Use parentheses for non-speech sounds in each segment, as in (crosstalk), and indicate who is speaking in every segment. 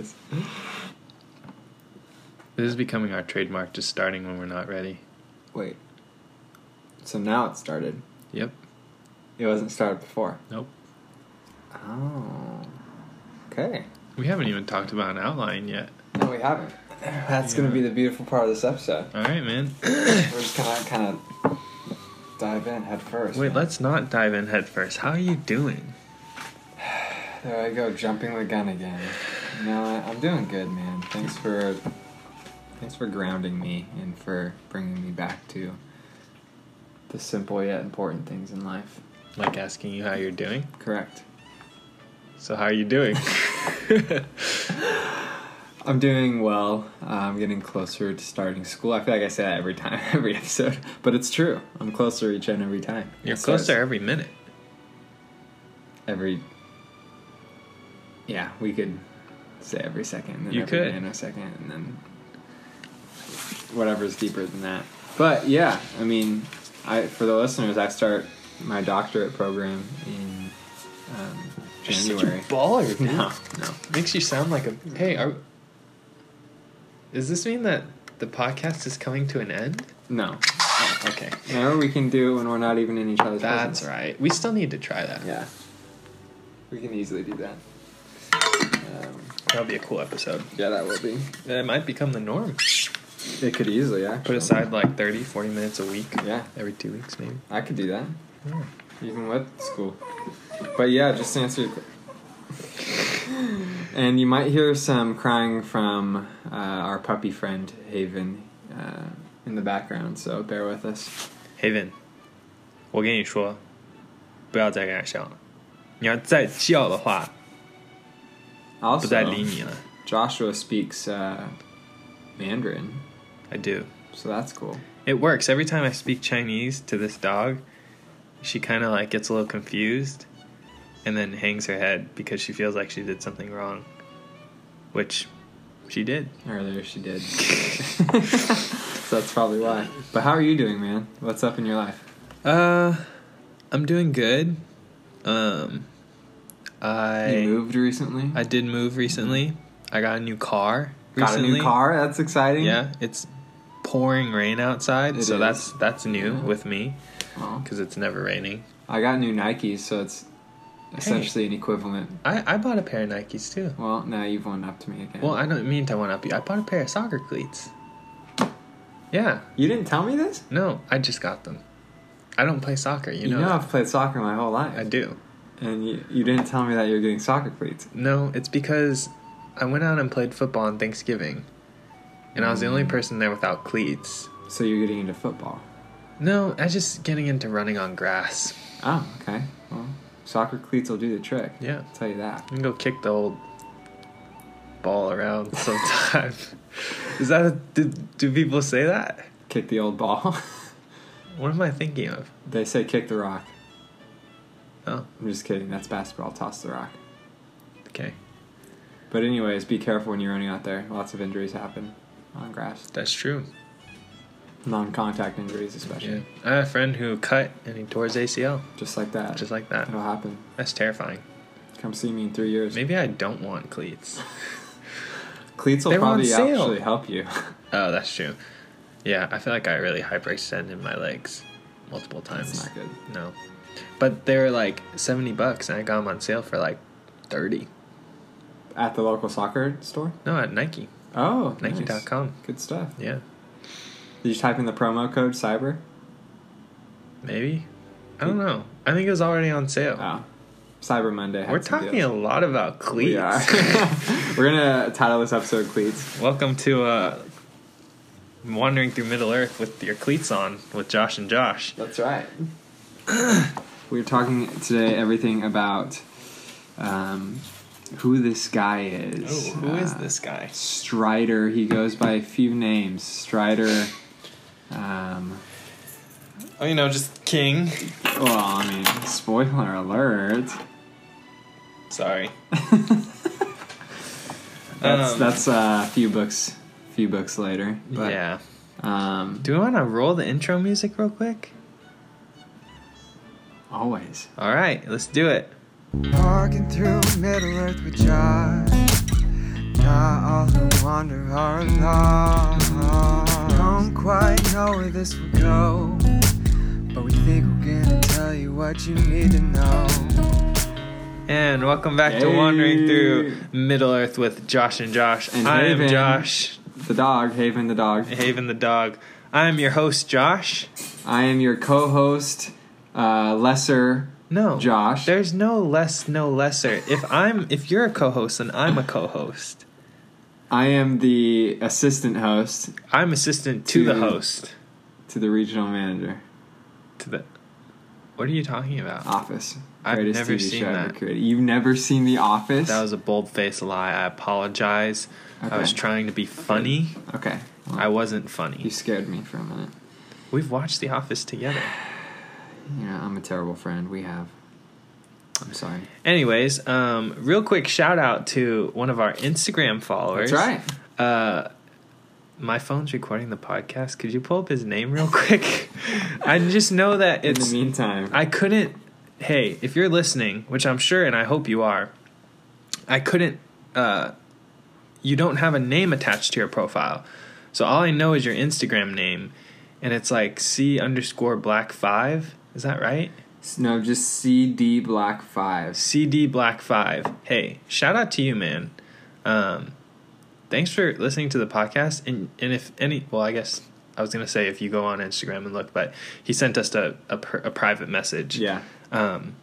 Speaker 1: this.
Speaker 2: This is becoming our trademark, just starting when we're not ready.
Speaker 1: Wait. So now it started.
Speaker 2: Yep.
Speaker 1: It wasn't started before.
Speaker 2: Nope.
Speaker 1: Oh. Okay.
Speaker 2: We haven't even talked about an outline yet.
Speaker 1: No, we haven't. (clears throat) That's gonna be the beautiful part of this episode.
Speaker 2: All right, man. (clears throat)
Speaker 1: We're just gonna kind of dive in head first.
Speaker 2: Wait,
Speaker 1: man.
Speaker 2: let's not dive in head first. How are you doing? (sighs)
Speaker 1: There I go, jumping the gun again. No, I, I'm doing good, man. Thanks for, thanks for grounding me and for bringing me back to the simple yet important things in life.
Speaker 2: Like asking you how you're doing.
Speaker 1: Correct.
Speaker 2: So how are you doing? (laughs) (laughs)
Speaker 1: I'm doing well. Uh, I'm getting closer to starting school. I feel like I say that every time, (laughs) every episode, but it's true. I'm closer each and every time.
Speaker 2: You're
Speaker 1: It starts
Speaker 2: closer every minute.
Speaker 1: Every. Yeah, we could say every second, and then
Speaker 2: You
Speaker 1: every
Speaker 2: could.
Speaker 1: nanosecond, and then whatever's deeper than that. But yeah, I mean, I for the listeners, I start my doctorate program in um, January.
Speaker 2: baller, (laughs) dude.
Speaker 1: No, no.
Speaker 2: Makes you sound like a. Hey, are. Does this mean that the podcast is coming to an end?
Speaker 1: No.
Speaker 2: Oh, okay.
Speaker 1: Remember, we can do it when we're not even in each other's
Speaker 2: That's
Speaker 1: presence.
Speaker 2: right. We still need to try that.
Speaker 1: Yeah. We can easily do that. Um,
Speaker 2: That'll be a cool episode.
Speaker 1: yeah, that will be.
Speaker 2: That might become the norm.
Speaker 1: It could easily, actually.
Speaker 2: Put aside like 30, 40 minutes a week.
Speaker 1: Yeah,
Speaker 2: Every two weeks, maybe.
Speaker 1: I could do that.
Speaker 2: Yeah.
Speaker 1: Even with school. But yeah, just to answer your que- (laughs) And you might hear some crying from uh, our puppy friend, Haven, uh, in the background, so bear with us.
Speaker 2: Haven，我跟你说，不要再跟他笑了。你要再叫的话， 不再
Speaker 1: Also,
Speaker 2: 理你了。
Speaker 1: Joshua speaks uh, Mandarin,
Speaker 2: I do.
Speaker 1: so that's cool.
Speaker 2: It works every time I speak Chinese to this dog. She kind of like gets a little confused, and then hangs her head because she feels like she did something wrong, which she did.
Speaker 1: Earlier she did. so (laughs) (laughs) that's probably why. But how are you doing, man? What's up in your life?
Speaker 2: Uh, I'm doing good. Um, I
Speaker 1: You moved recently?
Speaker 2: I did move recently. I got a new car.
Speaker 1: Got a new car? That's exciting.
Speaker 2: Yeah, it's pouring rain outside,
Speaker 1: It
Speaker 2: so
Speaker 1: is.
Speaker 2: that's that's new
Speaker 1: Yeah.
Speaker 2: with me
Speaker 1: Oh.
Speaker 2: because it's never raining.
Speaker 1: I got new Nikes, so it's essentially an equivalent.
Speaker 2: I, I bought a pair of Nikes too.
Speaker 1: Well, now you've won up to me again.
Speaker 2: Well, I don't mean to one up you. I bought a pair of soccer cleats. Yeah,
Speaker 1: you didn't tell me this?
Speaker 2: no, I just got them. I don't play soccer, you,
Speaker 1: You,
Speaker 2: know.
Speaker 1: know,
Speaker 2: that.
Speaker 1: I've played soccer my whole life.
Speaker 2: I do.
Speaker 1: And you, you didn't tell me that you were getting soccer cleats.
Speaker 2: No, it's because I went out and played football on Thanksgiving, and I was the only
Speaker 1: Mm.
Speaker 2: person there without cleats.
Speaker 1: So you're getting into football.
Speaker 2: No, I was just getting into running on grass.
Speaker 1: Oh, okay. Well, soccer cleats will do the trick.
Speaker 2: Yeah.
Speaker 1: I'll tell you that.
Speaker 2: I can go kick the old ball around (laughs) sometime. Is that a, do, do people say that?
Speaker 1: Kick the old ball. (laughs)
Speaker 2: What am I thinking of?
Speaker 1: they say kick the rock.
Speaker 2: Oh,
Speaker 1: I'm just kidding. That's basketball. Toss the rock.
Speaker 2: okay.
Speaker 1: But anyways, be careful when you're running out there. Lots of injuries happen on grass.
Speaker 2: That's true.
Speaker 1: Non-contact injuries, especially. Yeah.
Speaker 2: I had a friend who cut and he tore his ACL.
Speaker 1: Just like that.
Speaker 2: Just like that.
Speaker 1: It'll happen.
Speaker 2: That's terrifying.
Speaker 1: Come see me in three years.
Speaker 2: Maybe I don't want cleats. (laughs)
Speaker 1: Cleats will
Speaker 2: They were on
Speaker 1: probably actually help you. (laughs)
Speaker 2: Oh, that's true. Yeah, I feel like I really hyperextended my legs multiple times.
Speaker 1: That's not good.
Speaker 2: No. But they were like 70 bucks and I got them on sale for like 30.
Speaker 1: At the local soccer store?
Speaker 2: No, at Nike.
Speaker 1: Oh,
Speaker 2: Nike.com.
Speaker 1: Nice. Good stuff.
Speaker 2: Yeah.
Speaker 1: Did you type in the promo code Cyber?
Speaker 2: Maybe. I don't know. I think it was already on sale.
Speaker 1: Oh. Cyber Monday.
Speaker 2: We're talking
Speaker 1: deals.
Speaker 2: a lot about cleats.
Speaker 1: We are. (laughs) We're gonna title this episode "Cleats."
Speaker 2: Welcome to uh, wandering through Middle Earth with your cleats on with Josh and Josh.
Speaker 1: That's right. (clears throat) We're talking today everything about um, who this guy is.
Speaker 2: Oh, who is
Speaker 1: Uh,
Speaker 2: this guy?
Speaker 1: Strider. He goes by a few names. Strider. Um,
Speaker 2: Oh, you know, just King.
Speaker 1: well, I mean, spoiler alert.
Speaker 2: Sorry. (laughs)
Speaker 1: That's
Speaker 2: Um,
Speaker 1: that's uh, a few books, few books later. But,
Speaker 2: yeah.
Speaker 1: Um,
Speaker 2: Do we want to roll the intro music real quick?
Speaker 1: Always.
Speaker 2: All right, let's do it.
Speaker 3: Walking through Middle Earth with Josh.
Speaker 1: wander our along. Don't quite know where this will go, but we think we're gonna tell you what you need to know.
Speaker 2: And welcome back to Wandering Through Middle Earth with Josh and Josh.
Speaker 1: And
Speaker 2: I am Josh,
Speaker 1: The dog, Haven the dog.
Speaker 2: Haven the dog. I am your host, Josh.
Speaker 1: I am your co-host, uh, Lesser
Speaker 2: No,
Speaker 1: Josh.
Speaker 2: There's no less, no lesser. If I'm, if you're a co-host, then I'm a co-host.
Speaker 1: I am the assistant host
Speaker 2: I'm assistant to the host.
Speaker 1: to the regional manager
Speaker 2: To the. What are you talking about?
Speaker 1: office.
Speaker 2: I've
Speaker 1: Greatest
Speaker 2: never
Speaker 1: TV
Speaker 2: seen that.
Speaker 1: created. You've never seen The Office?
Speaker 2: That was a bold-faced lie. I apologize. I was trying to be funny.
Speaker 1: okay. Well,
Speaker 2: I wasn't funny.
Speaker 1: you scared me for a minute.
Speaker 2: We've watched The Office together.
Speaker 1: Yeah, I'm a terrible friend. We have. I'm sorry.
Speaker 2: Anyways, um, real quick shout out to one of our Instagram followers.
Speaker 1: That's right.
Speaker 2: Uh, my phone's recording the podcast. Could you pull up his name real quick? (laughs) I just know that it's.
Speaker 1: In the meantime,
Speaker 2: I couldn't. Hey, if you're listening, which I'm sure and I hope you are, I couldn't. Uh, you don't have a name attached to your profile, so all I know is your Instagram name, and it's like C underscore Black Five. Is that right?
Speaker 1: no, just CD Black Five.
Speaker 2: CD Black Five. Hey, shout out to you, man. Um, thanks for listening to the podcast. And and if any, well, I guess I was gonna say if you go on Instagram and look, but he sent us a a, a private message.
Speaker 1: Yeah,
Speaker 2: Um,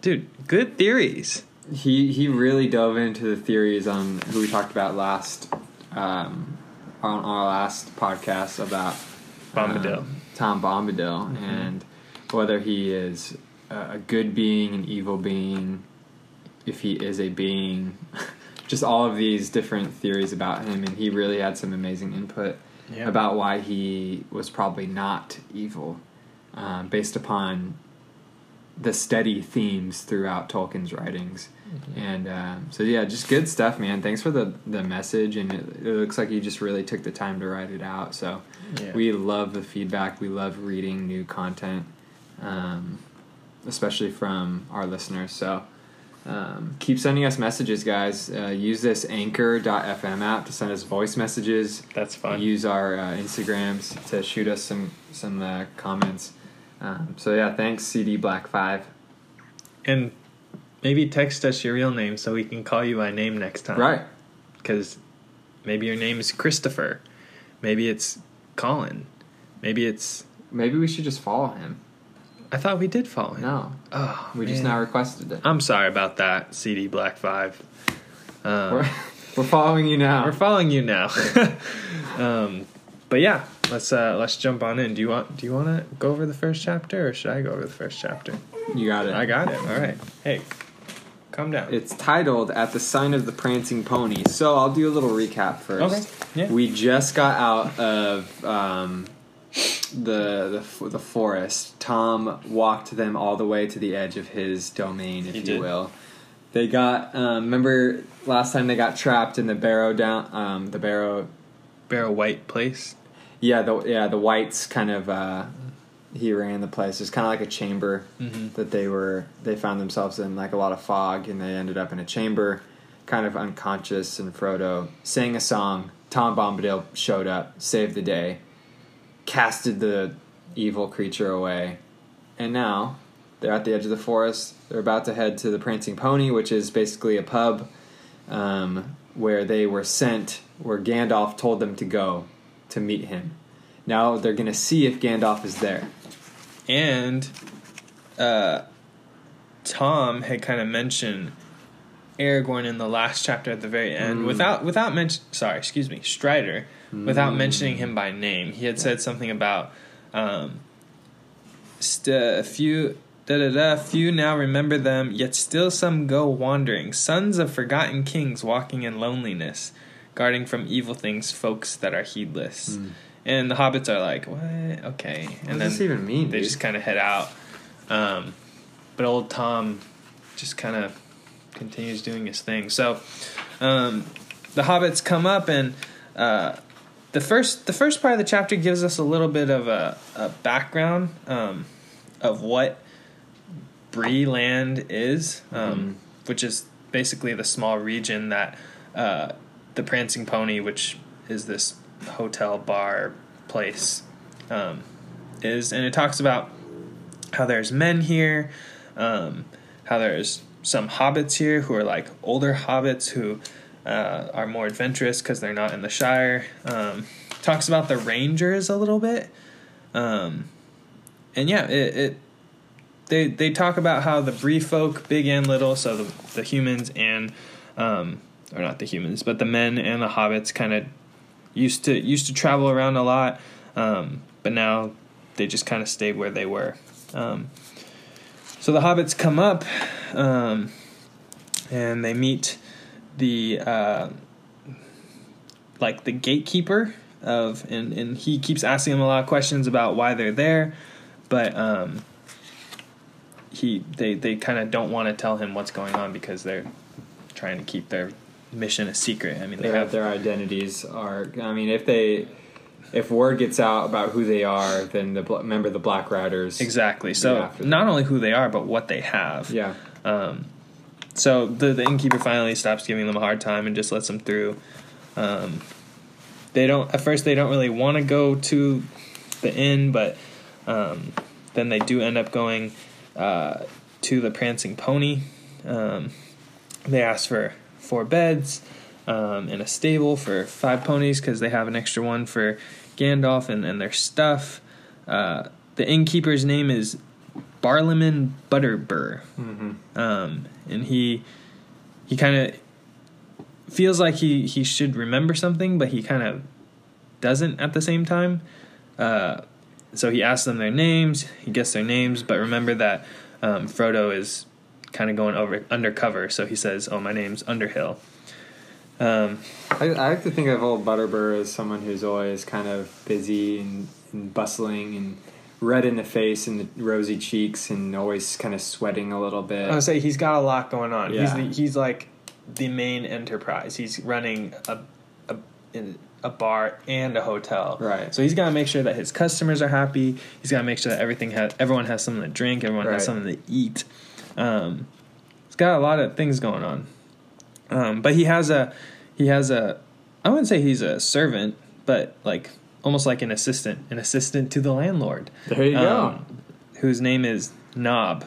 Speaker 2: dude, good theories.
Speaker 1: he he really dove into the theories on who we talked about last um, on our last podcast about
Speaker 2: Bombadil.
Speaker 1: um, Tom Bombadil and whether he is a good being, an evil being, if he is a being, (laughs) just all of these different theories about him, and he really had some amazing input
Speaker 2: Yeah.
Speaker 1: about why he was probably not evil, um, based upon the steady themes throughout Tolkien's writings. And um, so, yeah, just good stuff, man. Thanks for the, the message, and it, it looks like you just really took the time to write it out. So,
Speaker 2: Yeah.
Speaker 1: we love the feedback. We love reading new content, um, especially from our listeners. So um, keep sending us messages, guys. Uh, use this Anchor.fm app to send us voice messages.
Speaker 2: That's fun.
Speaker 1: Use our uh, Instagrams to shoot us some some uh, comments. Um, so yeah, thanks CD Black Five.
Speaker 2: and maybe text us your real name so we can call you by name next time.
Speaker 1: Right.
Speaker 2: Because maybe your name is Christopher. Maybe it's Colin. Maybe it's.
Speaker 1: Maybe we should just follow him.
Speaker 2: I thought we did follow him.
Speaker 1: No,
Speaker 2: Oh,
Speaker 1: we just now requested it.
Speaker 2: I'm sorry about that, CD Black Five. Um,
Speaker 1: We're, (laughs) we're following you now.
Speaker 2: we're following you now. (laughs) um, but yeah, let's uh, let's jump on in. Do you want Do you want to go over the first chapter, or should I go over the first chapter?
Speaker 1: you got it.
Speaker 2: I got it. All right. Hey, calm down.
Speaker 1: It's titled "At the Sign of the Prancing Pony." So I'll do a little recap first.
Speaker 2: Okay, yeah.
Speaker 1: We just got out of um, (sniffs) the the the forest. Tom walked them all the way to the edge of his domain, if
Speaker 2: He
Speaker 1: you
Speaker 2: did.
Speaker 1: will. They got. Um, remember last time they got trapped in the barrow down. Um, the barrow.
Speaker 2: Barrow Wight Place.
Speaker 1: Yeah, the yeah the wights kind of. Uh, he ran the place. It's kind of like a chamber
Speaker 2: Mhm.
Speaker 1: that they were. They found themselves in like a lot of fog, and they ended up in a chamber, kind of unconscious. And Frodo sang a song. Tom Bombadil showed up, saved the day, casted the evil creature away, and now they're at the edge of the forest. They're about to head to the Prancing Pony, which is basically a pub um, where they were sent, where Gandalf told them to go to meet him. Now they're going to see if Gandalf is there.
Speaker 2: and uh, Tom had kind of mentioned Aragorn in the last chapter at the very end,
Speaker 1: Mm.
Speaker 2: without without mention. Sorry, excuse me, Strider, without mentioning him by name. He had said something about um, st- a few. Da, da, da, few now remember them, yet still some go wandering. Sons of forgotten kings walking in loneliness, guarding from evil things folks that are heedless. And the hobbits are like, what? Okay.
Speaker 1: What
Speaker 2: And
Speaker 1: does this even mean?
Speaker 2: they
Speaker 1: dude?
Speaker 2: just kind of head out. Um, but old Tom just kind of continues doing his thing. So um, the hobbits come up, and uh, the first the first part of the chapter gives us a little bit of a, a background um, of what Bree Land is, um, which is basically the small region that uh, the the Prancing Pony, which is this hotel bar place, um, is, and it talks about how there's men here, um, how there's some hobbits here who are like older hobbits who uh, are more adventurous because they're not in the Shire. Um, talks about the Rangers a little bit, um, and yeah, it, it they they talk about how the Bree folk, big and little, so the the humans and um, or not the humans, but the men and the hobbits kind of used to used to travel around a lot, um, but now they just kind of stayed where they were. Um, so the hobbits come up, um, and they meet the uh, like the gatekeeper of, and and he keeps asking them a lot of questions about why they're there, but um, he they they kind of don't want to tell him what's going on because they're trying to keep their mission a secret. I mean, they
Speaker 1: Their,
Speaker 2: have
Speaker 1: their identities are. I mean, if they, if word gets out about who they are, then the remember the Black Riders.
Speaker 2: exactly. So not only who they are, but what they have.
Speaker 1: Yeah.
Speaker 2: Um, so the the innkeeper finally stops giving them a hard time and just lets them through. Um, they don't at first they don't really want to go to the inn, but um, then they do end up going uh, to the Prancing Pony. Um, they ask for four beds um, and a stable for five ponies because they have an extra one for Gandalf and, and their stuff. Uh, the innkeeper's name is Barliman Butterbur
Speaker 1: Mm-hmm.
Speaker 2: um, and he he kind of feels like he he should remember something, but he kind of doesn't at the same time. Uh, so he asks them their names. He gets their names, but remember that um, Frodo is kind of going over undercover. So he says, "Oh, my name's Underhill." Um,
Speaker 1: I, I like to think of old Butterbur as someone who's always kind of busy and, and bustling and red in the face and the rosy cheeks and always kind of sweating a little bit.
Speaker 2: I would say he's got a lot going on.
Speaker 1: Yeah.
Speaker 2: He's the, he's like the main enterprise. He's running a a a bar and a hotel.
Speaker 1: Right.
Speaker 2: So he's got to make sure that his customers are happy. He's got to make sure that everything has everyone has something to drink. Everyone
Speaker 1: Right.
Speaker 2: has something to eat. Um, he's got a lot of things going on. Um, but he has a he has a I wouldn't say he's a servant, but like almost like an assistant, an assistant to the landlord
Speaker 1: there you go.
Speaker 2: um, whose name is Knob.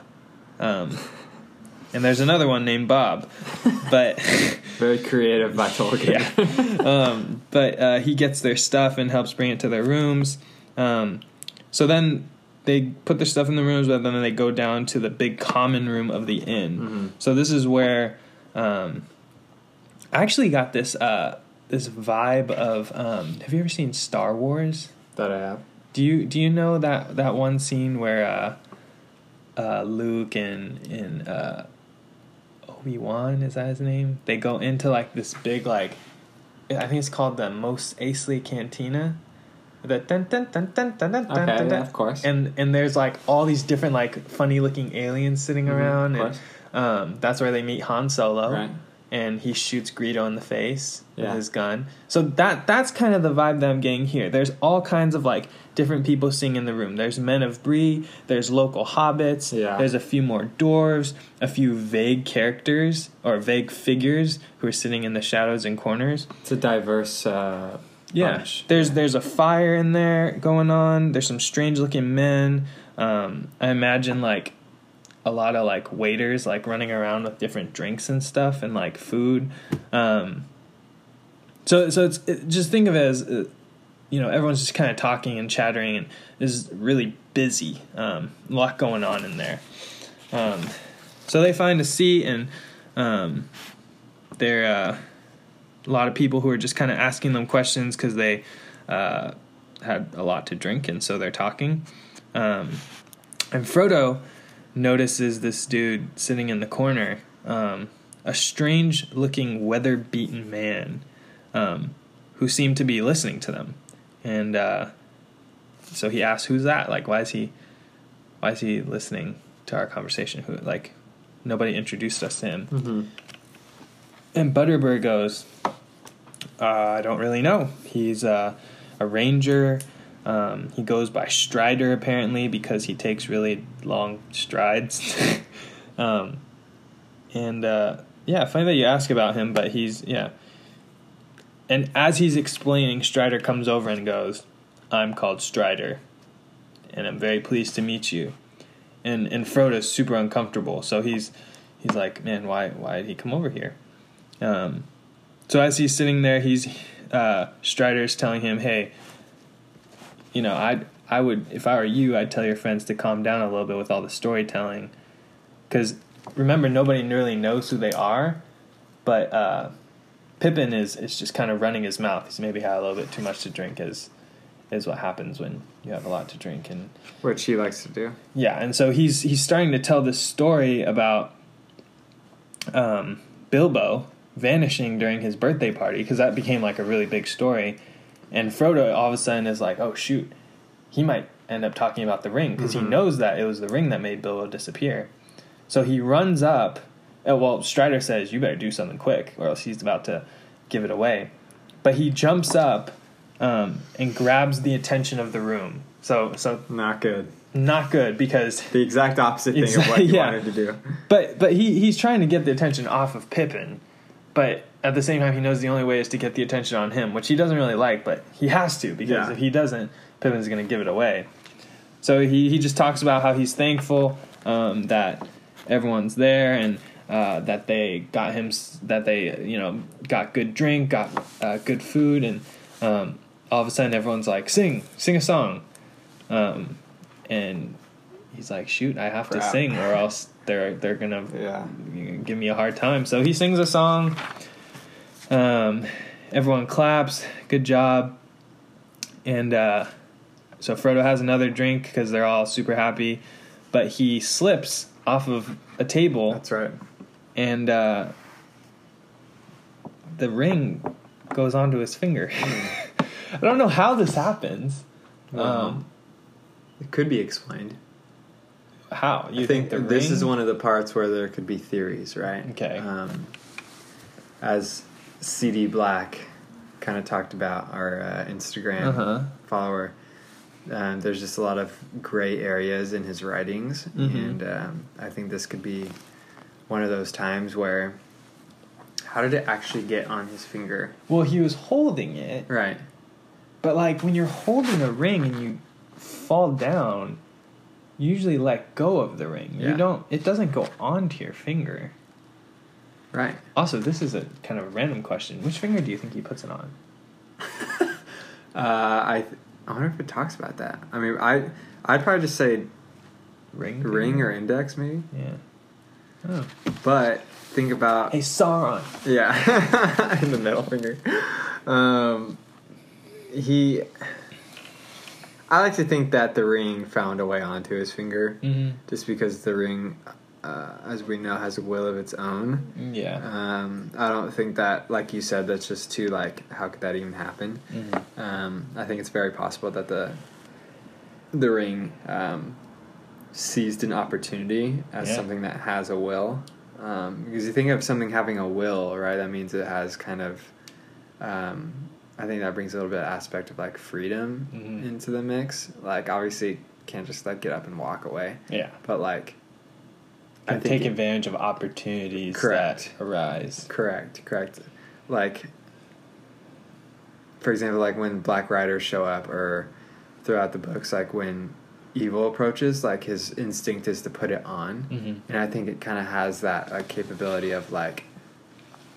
Speaker 2: Um, and there's another one named Bob, but (laughs)
Speaker 1: Very creative by (laughs) Tolkien.
Speaker 2: yeah, (laughs) um, but uh, he gets their stuff and helps bring it to their rooms. Um, so then they put their stuff in the rooms, but then they go down to the big common room of the inn.
Speaker 1: Mhm.
Speaker 2: So this is where um, I actually got this uh, this vibe of. Um, have you ever seen Star Wars?
Speaker 1: that I have.
Speaker 2: Do you do you know that that one scene where uh, uh, Luke and and uh, Obi Wan is that his name? They go into like this big like I think it's called the Mos Eisley Cantina. The dun dun dun dun dun dun
Speaker 1: Okay,
Speaker 2: dun, dun.
Speaker 1: of course.
Speaker 2: And and there's like all these different like funny looking aliens sitting
Speaker 1: Mhm,
Speaker 2: around, and um, that's where they meet Han Solo
Speaker 1: Right.
Speaker 2: And he shoots Greedo in the face
Speaker 1: Yeah.
Speaker 2: with his gun. So that that's kind of the vibe that I'm getting here. There's all kinds of like different people sitting in the room. There's men of Bree. There's local hobbits.
Speaker 1: Yeah.
Speaker 2: There's a few more dwarves. A few vague characters or vague figures who are sitting in the shadows and corners.
Speaker 1: It's a diverse uh,
Speaker 2: Yeah,
Speaker 1: bunch.
Speaker 2: there's there's a fire in there going on. There's some strange looking men. Um, I imagine like a lot of like waiters like running around with different drinks and stuff and like food. Um, so so it's it, just think of it as uh, you know everyone's just kind of talking and chattering and is really busy. Um, a lot going on in there. Um, so they find a seat and um, they're. Uh, a lot of people who are just kind of asking them questions because they uh, had a lot to drink and so they're talking. Um, and Frodo notices this dude sitting in the corner, um, a strange looking, weather beaten man um, who seemed to be listening to them. And uh, so he asks, Who's that? Like, why is he. Why is he listening to our conversation? Who like nobody introduced us to him?
Speaker 1: Mm-hmm.
Speaker 2: And Butterbur goes, uh, I don't really know. He's uh, a ranger. Um, he goes by Strider apparently because he takes really long strides. (laughs) um, and uh, yeah, funny that you ask about him, but he's yeah. and as he's explaining, Strider comes over and goes, "I'm called Strider, and I'm very pleased to meet you." And and Frodo's super uncomfortable, so he's he's like, "Man, why why did he come over here?" Um, so as he's sitting there, he's uh, Strider's telling him, "Hey, you know, I I would if I were you, I'd tell your friends to calm down a little bit with all the storytelling, because remember nobody really knows who they are, but uh, Pippin is is just kind of running his mouth. He's maybe had a little bit too much to drink, is is what happens when you have a lot to drink, and
Speaker 1: Which he likes to do.
Speaker 2: yeah, and so he's he's starting to tell this story about um, Bilbo vanishing during his birthday party because that became like a really big story, and Frodo all of a sudden is like, oh shoot, he might end up talking about the ring because he knows that it was the ring that made Bilbo disappear. So he runs up. Uh, well, Strider says, "You better do something quick, or else he's about to give it away." But he jumps up um, and grabs the attention of the room. So, so
Speaker 1: Not good.
Speaker 2: not good because
Speaker 1: The exact opposite thing of what he (laughs)
Speaker 2: yeah.
Speaker 1: wanted to do.
Speaker 2: but but he he's trying to get the attention off of Pippin, but at the same time he knows the only way is to get the attention on him, which he doesn't really like, but he has to because
Speaker 1: Yeah.
Speaker 2: if he doesn't, Pippin's going to give it away. So he he just talks about how he's thankful um, that everyone's there and. Uh, that they got him, that they you know got good drink, got uh, good food, and um, all of a sudden everyone's like, "Sing, sing a song," um, and he's like, "Shoot, I have to sing, or else they're they're gonna
Speaker 1: Yeah.
Speaker 2: give me a hard time." So he sings a song. Um, everyone claps. Good job. And uh, so Frodo has another drink because they're all super happy, but he slips off of a table
Speaker 1: That's right.
Speaker 2: and uh, the ring goes onto his finger. (laughs) I don't know how this happens. Um,
Speaker 1: it could be explained.
Speaker 2: how you
Speaker 1: I think,
Speaker 2: the
Speaker 1: this
Speaker 2: ring?
Speaker 1: is one of the parts where there could be theories, right?
Speaker 2: Okay.
Speaker 1: Um, as CD Black kind of talked about, our uh, Instagram
Speaker 2: Uh-huh.
Speaker 1: follower, um, there's just a lot of gray areas in his writings,
Speaker 2: Mhm.
Speaker 1: and um, I think this could be one of those times where. How did it actually get on his finger?
Speaker 2: Well, he was holding it,
Speaker 1: Right.
Speaker 2: but like when you're holding a ring and you fall down, you usually let go of the ring.
Speaker 1: Yeah.
Speaker 2: You don't. It doesn't go onto your finger.
Speaker 1: Right.
Speaker 2: Also, this is a kind of a random question. Which finger do you think he puts it on? (laughs)
Speaker 1: Uh, I I wonder if it talks about that. I mean, I I'd probably just say
Speaker 2: Ring.
Speaker 1: ring or index maybe.
Speaker 2: yeah. Oh.
Speaker 1: But think about
Speaker 2: Hey, Sauron.
Speaker 1: yeah, (laughs) in the middle finger. Um, he. I like to think that the ring found a way onto his finger,
Speaker 2: Mm-hmm.
Speaker 1: just because the ring, uh, as we know, has a will of its own.
Speaker 2: Yeah.
Speaker 1: Um, I don't think that, like you said, that's just too like, how could that even happen?
Speaker 2: Mhm.
Speaker 1: Um, I think it's very possible that the the ring um, seized an opportunity as
Speaker 2: Yeah.
Speaker 1: something that has a will. Um, because you think of something having a will, right? That means it has kind of. Um, I think that brings a little bit of aspect of like freedom
Speaker 2: Mhm.
Speaker 1: into the mix. Like obviously, can't just like get up and walk away,
Speaker 2: Yeah.
Speaker 1: but like.
Speaker 2: Can take
Speaker 1: it-
Speaker 2: advantage of opportunities
Speaker 1: Correct.
Speaker 2: that arise.
Speaker 1: Correct, correct. Like, for example, like when Black Riders show up, or throughout the books, like when evil approaches, like his instinct is to put it on,
Speaker 2: Mm-hmm.
Speaker 1: and I think it kind of has that like capability of like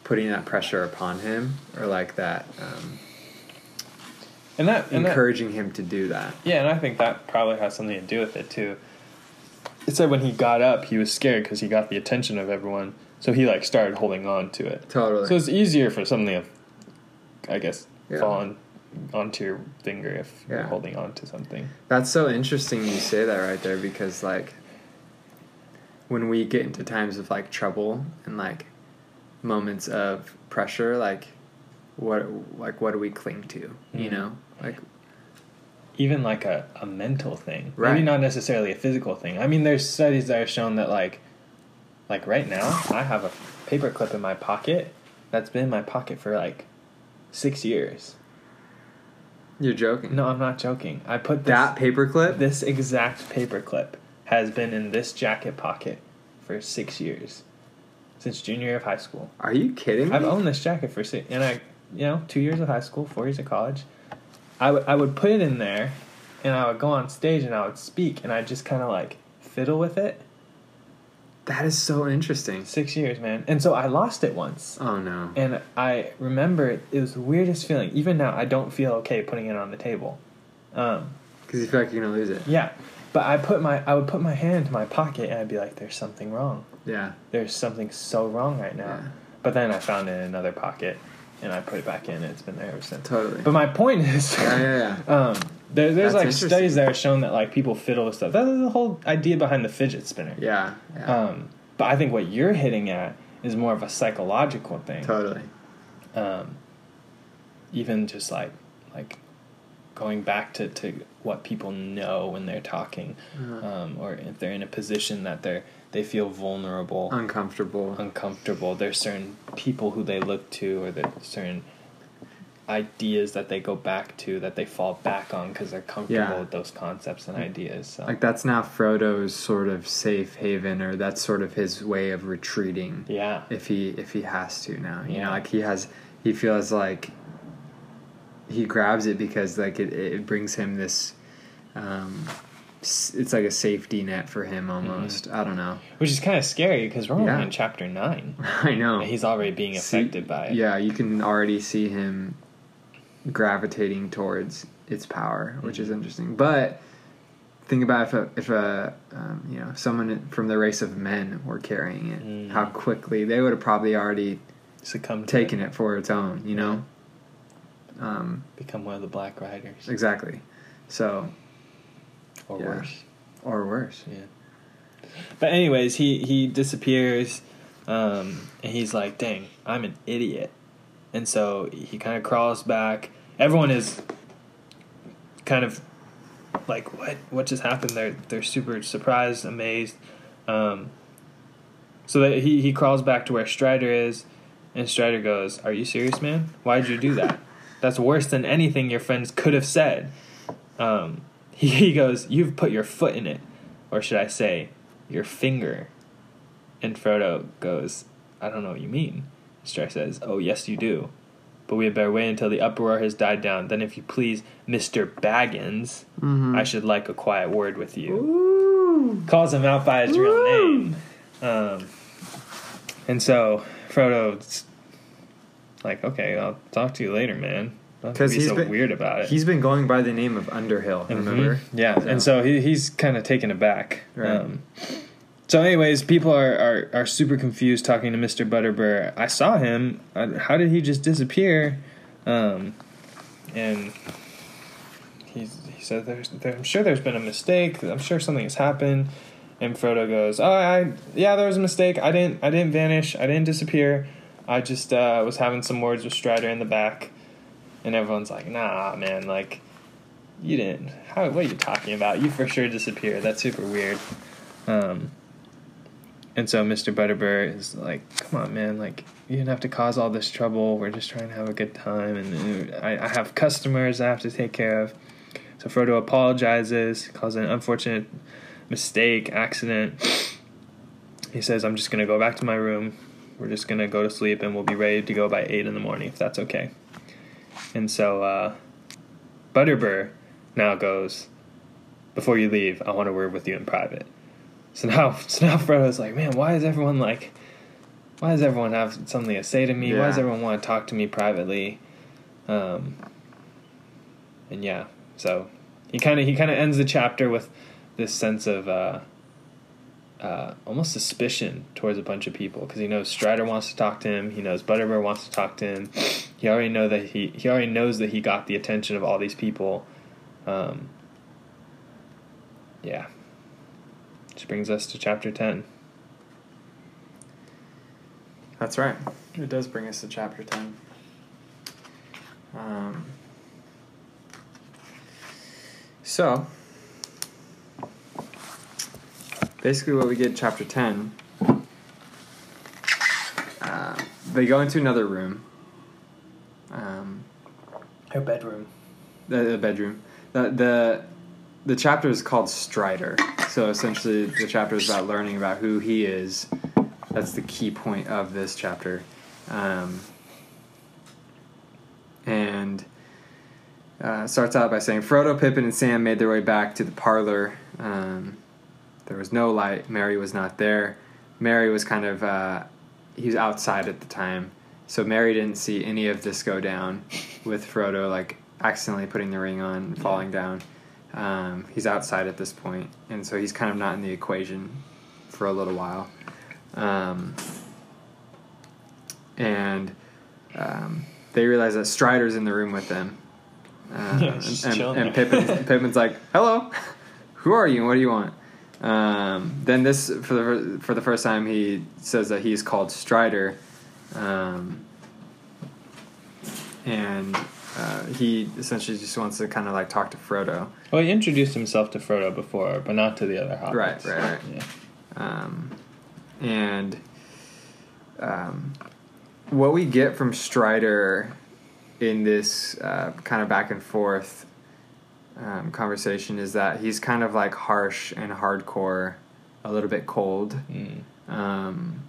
Speaker 1: putting that pressure upon him, or like that um,
Speaker 2: And that, and that
Speaker 1: encouraging him to do that.
Speaker 2: Yeah, and I think that probably has something to do with it too. It said when he got up, he was scared because he got the attention of everyone, so he like started holding on to it.
Speaker 1: Totally.
Speaker 2: So it's easier for something to, I guess,
Speaker 1: Yeah.
Speaker 2: fall on, onto your finger if you're holding on to something.
Speaker 1: That's so interesting you say that right there because like when we get into times of like trouble and like moments of pressure, like what like what do we cling to? You
Speaker 2: Mhm.
Speaker 1: know? Like
Speaker 2: Even like a, a mental thing,
Speaker 1: Right.
Speaker 2: maybe not necessarily a physical thing. I mean, there's studies that have shown that like, like right now, I have a paper clip in my pocket that's been in my pocket for like six years.
Speaker 1: you're joking.
Speaker 2: No, I'm not joking. I put this,
Speaker 1: that paperclip?
Speaker 2: This exact paper clip has been in this jacket pocket for six years, since junior year of high school.
Speaker 1: Are you kidding me?
Speaker 2: I've owned this jacket for six, and I you know, two years of high school, four years of college. I would I would put it in there, and I would go on stage and I would speak, and I would just kind of like fiddle with it.
Speaker 1: That is so interesting.
Speaker 2: Six years, man, and so I lost it once.
Speaker 1: Oh no.
Speaker 2: And I remember it, it was the weirdest feeling. Even now, I don't feel okay putting it on the table. Um,
Speaker 1: Because you feel like you're gonna lose it.
Speaker 2: yeah, but I put my I would put my hand into my pocket and I'd be like, "There's something wrong.
Speaker 1: Yeah.
Speaker 2: There's something so wrong right now."
Speaker 1: Yeah.
Speaker 2: But then I found it in another pocket, and I put it back in. and It's been there ever since.
Speaker 1: Totally.
Speaker 2: But my point is,
Speaker 1: yeah, yeah, yeah. (laughs)
Speaker 2: um, there, there's
Speaker 1: That's
Speaker 2: like studies that are shown that like people fiddle with stuff. That's the whole idea behind the fidget spinner.
Speaker 1: Yeah. Yeah.
Speaker 2: Um, but I think what you're hitting at is more of a psychological thing.
Speaker 1: totally.
Speaker 2: um, even just like like going back to, to what people know when they're talking
Speaker 1: Uh,
Speaker 2: um, or if they're in a position that they're they feel vulnerable
Speaker 1: uncomfortable.
Speaker 2: uncomfortable there's certain people who they look to or there's certain ideas that they go back to that they fall back on because they're comfortable
Speaker 1: Yeah.
Speaker 2: with those concepts and ideas so
Speaker 1: like that's now Frodo's sort of safe haven, or that's sort of his way of retreating.
Speaker 2: yeah
Speaker 1: if he if he has to now you
Speaker 2: Yeah.
Speaker 1: know like he has he feels like he grabs it because like it, it brings him this um it's like a safety net for him almost. I don't know.
Speaker 2: Which is kind of scary because we're only
Speaker 1: Yeah.
Speaker 2: in chapter 9 (laughs)
Speaker 1: i know.
Speaker 2: And he's already being
Speaker 1: See-
Speaker 2: affected by it.
Speaker 1: yeah you can already see him gravitating towards its power which
Speaker 2: Mm-hmm.
Speaker 1: is interesting. But think about if a if a um, you know someone from the race of men were carrying it
Speaker 2: Mm.
Speaker 1: how quickly they would have probably already
Speaker 2: succumbed,
Speaker 1: taken it. for its own you know? Um
Speaker 2: become one of the black riders.
Speaker 1: Exactly. So,
Speaker 2: or
Speaker 1: Yeah.
Speaker 2: worse
Speaker 1: or worse.
Speaker 2: Yeah. But anyways, he he disappears, um, and he's like, "Dang, I'm an idiot," and so he kind of crawls back. Everyone is kind of like, "What? What just happened?" They're they're super surprised, amazed. Um, so that he he crawls back to where Strider is, and Strider goes, "Are you serious, man? Why did you do that? That's worse than anything your friends could have said." Um, he, he goes, You've put your foot in it. Or should I say, your finger. And Frodo goes, I don't know what you mean. Strider says, Oh, yes, you do. But we had better wait until the uproar has died down. Then, if you please, Mr. Baggins,
Speaker 1: Mm-hmm.
Speaker 2: I should like a quiet word with you.
Speaker 1: Ooh.
Speaker 2: Calls him out by his real name. Um, and so Frodo's like, Okay, I'll talk to you later, man. Don't have to
Speaker 1: 'Cause
Speaker 2: be
Speaker 1: he's
Speaker 2: so
Speaker 1: been-
Speaker 2: weird about it.
Speaker 1: He's been going by the name of Underhill, remember?
Speaker 2: Mhm. Yeah,
Speaker 1: So-
Speaker 2: and so he, he's kind of taken aback.
Speaker 1: Right.
Speaker 2: Um, so, anyways, people are, are, are super confused talking to Mr. Butterbur. I saw him. Uh, How did he just disappear? Um, and he's, he said, there's, there, I'm sure there's been a mistake. I'm sure something has happened. And Frodo goes, "Oh, I yeah, there was a mistake. I didn't I didn't vanish. I didn't disappear. I just uh, was having some words with Strider in the back." And everyone's like, "Nah, man, like." You didn't. How? What are you talking about? You for sure disappeared. That's super weird. Um, and so Mr. Butterbur is like, "Come on, man! Like you didn't have to cause all this trouble. We're just trying to have a good time, and uh, I, I have customers I have to take care of." So Frodo apologizes, it an unfortunate mistake, accident. He says, "I'm just gonna go back to my room. We're just gonna go to sleep, and we'll be ready to go by eight in the morning, if that's okay." And so uh, Butterbur now goes, "Before you leave, I want to word with you in private." So now, (laughs) so now Frodo's like, "Man, why is everyone like?" Why does everyone have something to say to me? Why does everyone want to talk to me privately? Um, and yeah, so he kind of he kind of ends the chapter with this sense of uh, uh, almost suspicion towards a bunch of people because he knows Strider wants to talk to him. He knows Butterbur wants to talk to him. He already know that he he already knows that he got the attention of all these people. Um, yeah, which brings us to chapter ten.
Speaker 1: That's right. It does bring us to chapter 10. Um, so, basically, what we get in chapter 10, uh, they go into another room. Um,
Speaker 2: Her bedroom.
Speaker 1: the, the bedroom. The, the the chapter is called Strider. So essentially, the chapter is about learning about who he is. That's the key point of this chapter. Um, and uh, starts out by saying Frodo, Pippin, and Sam made their way back to the parlor. Um, there was no light. Merry was not there. Merry was kind of uh, he was outside at the time, so Merry didn't see any of this go down with Frodo like accidentally putting the ring on and falling down. Um, he's outside at this point, and so he's kind of not in the equation for a little while. Um, and um, they realize that Strider's in the room with them. Uh, (laughs)
Speaker 2: Yeah,
Speaker 1: and, and,
Speaker 2: there.
Speaker 1: Pippin, Pippin's like, "Hello, (laughs) who are you? and What do you want?" Um, then this for the for the first time he says that he's called Strider, um, and uh, he essentially just wants to kind of like talk to Frodo.
Speaker 2: Well, he introduced himself to Frodo before, but not to the other hobbits.
Speaker 1: Right, right, right.
Speaker 2: Yeah.
Speaker 1: Um, and um, what we get from Strider in this uh, kind of back and forth um, conversation is that he's kind of like harsh and hardcore, a little bit cold,
Speaker 2: Mm.
Speaker 1: um,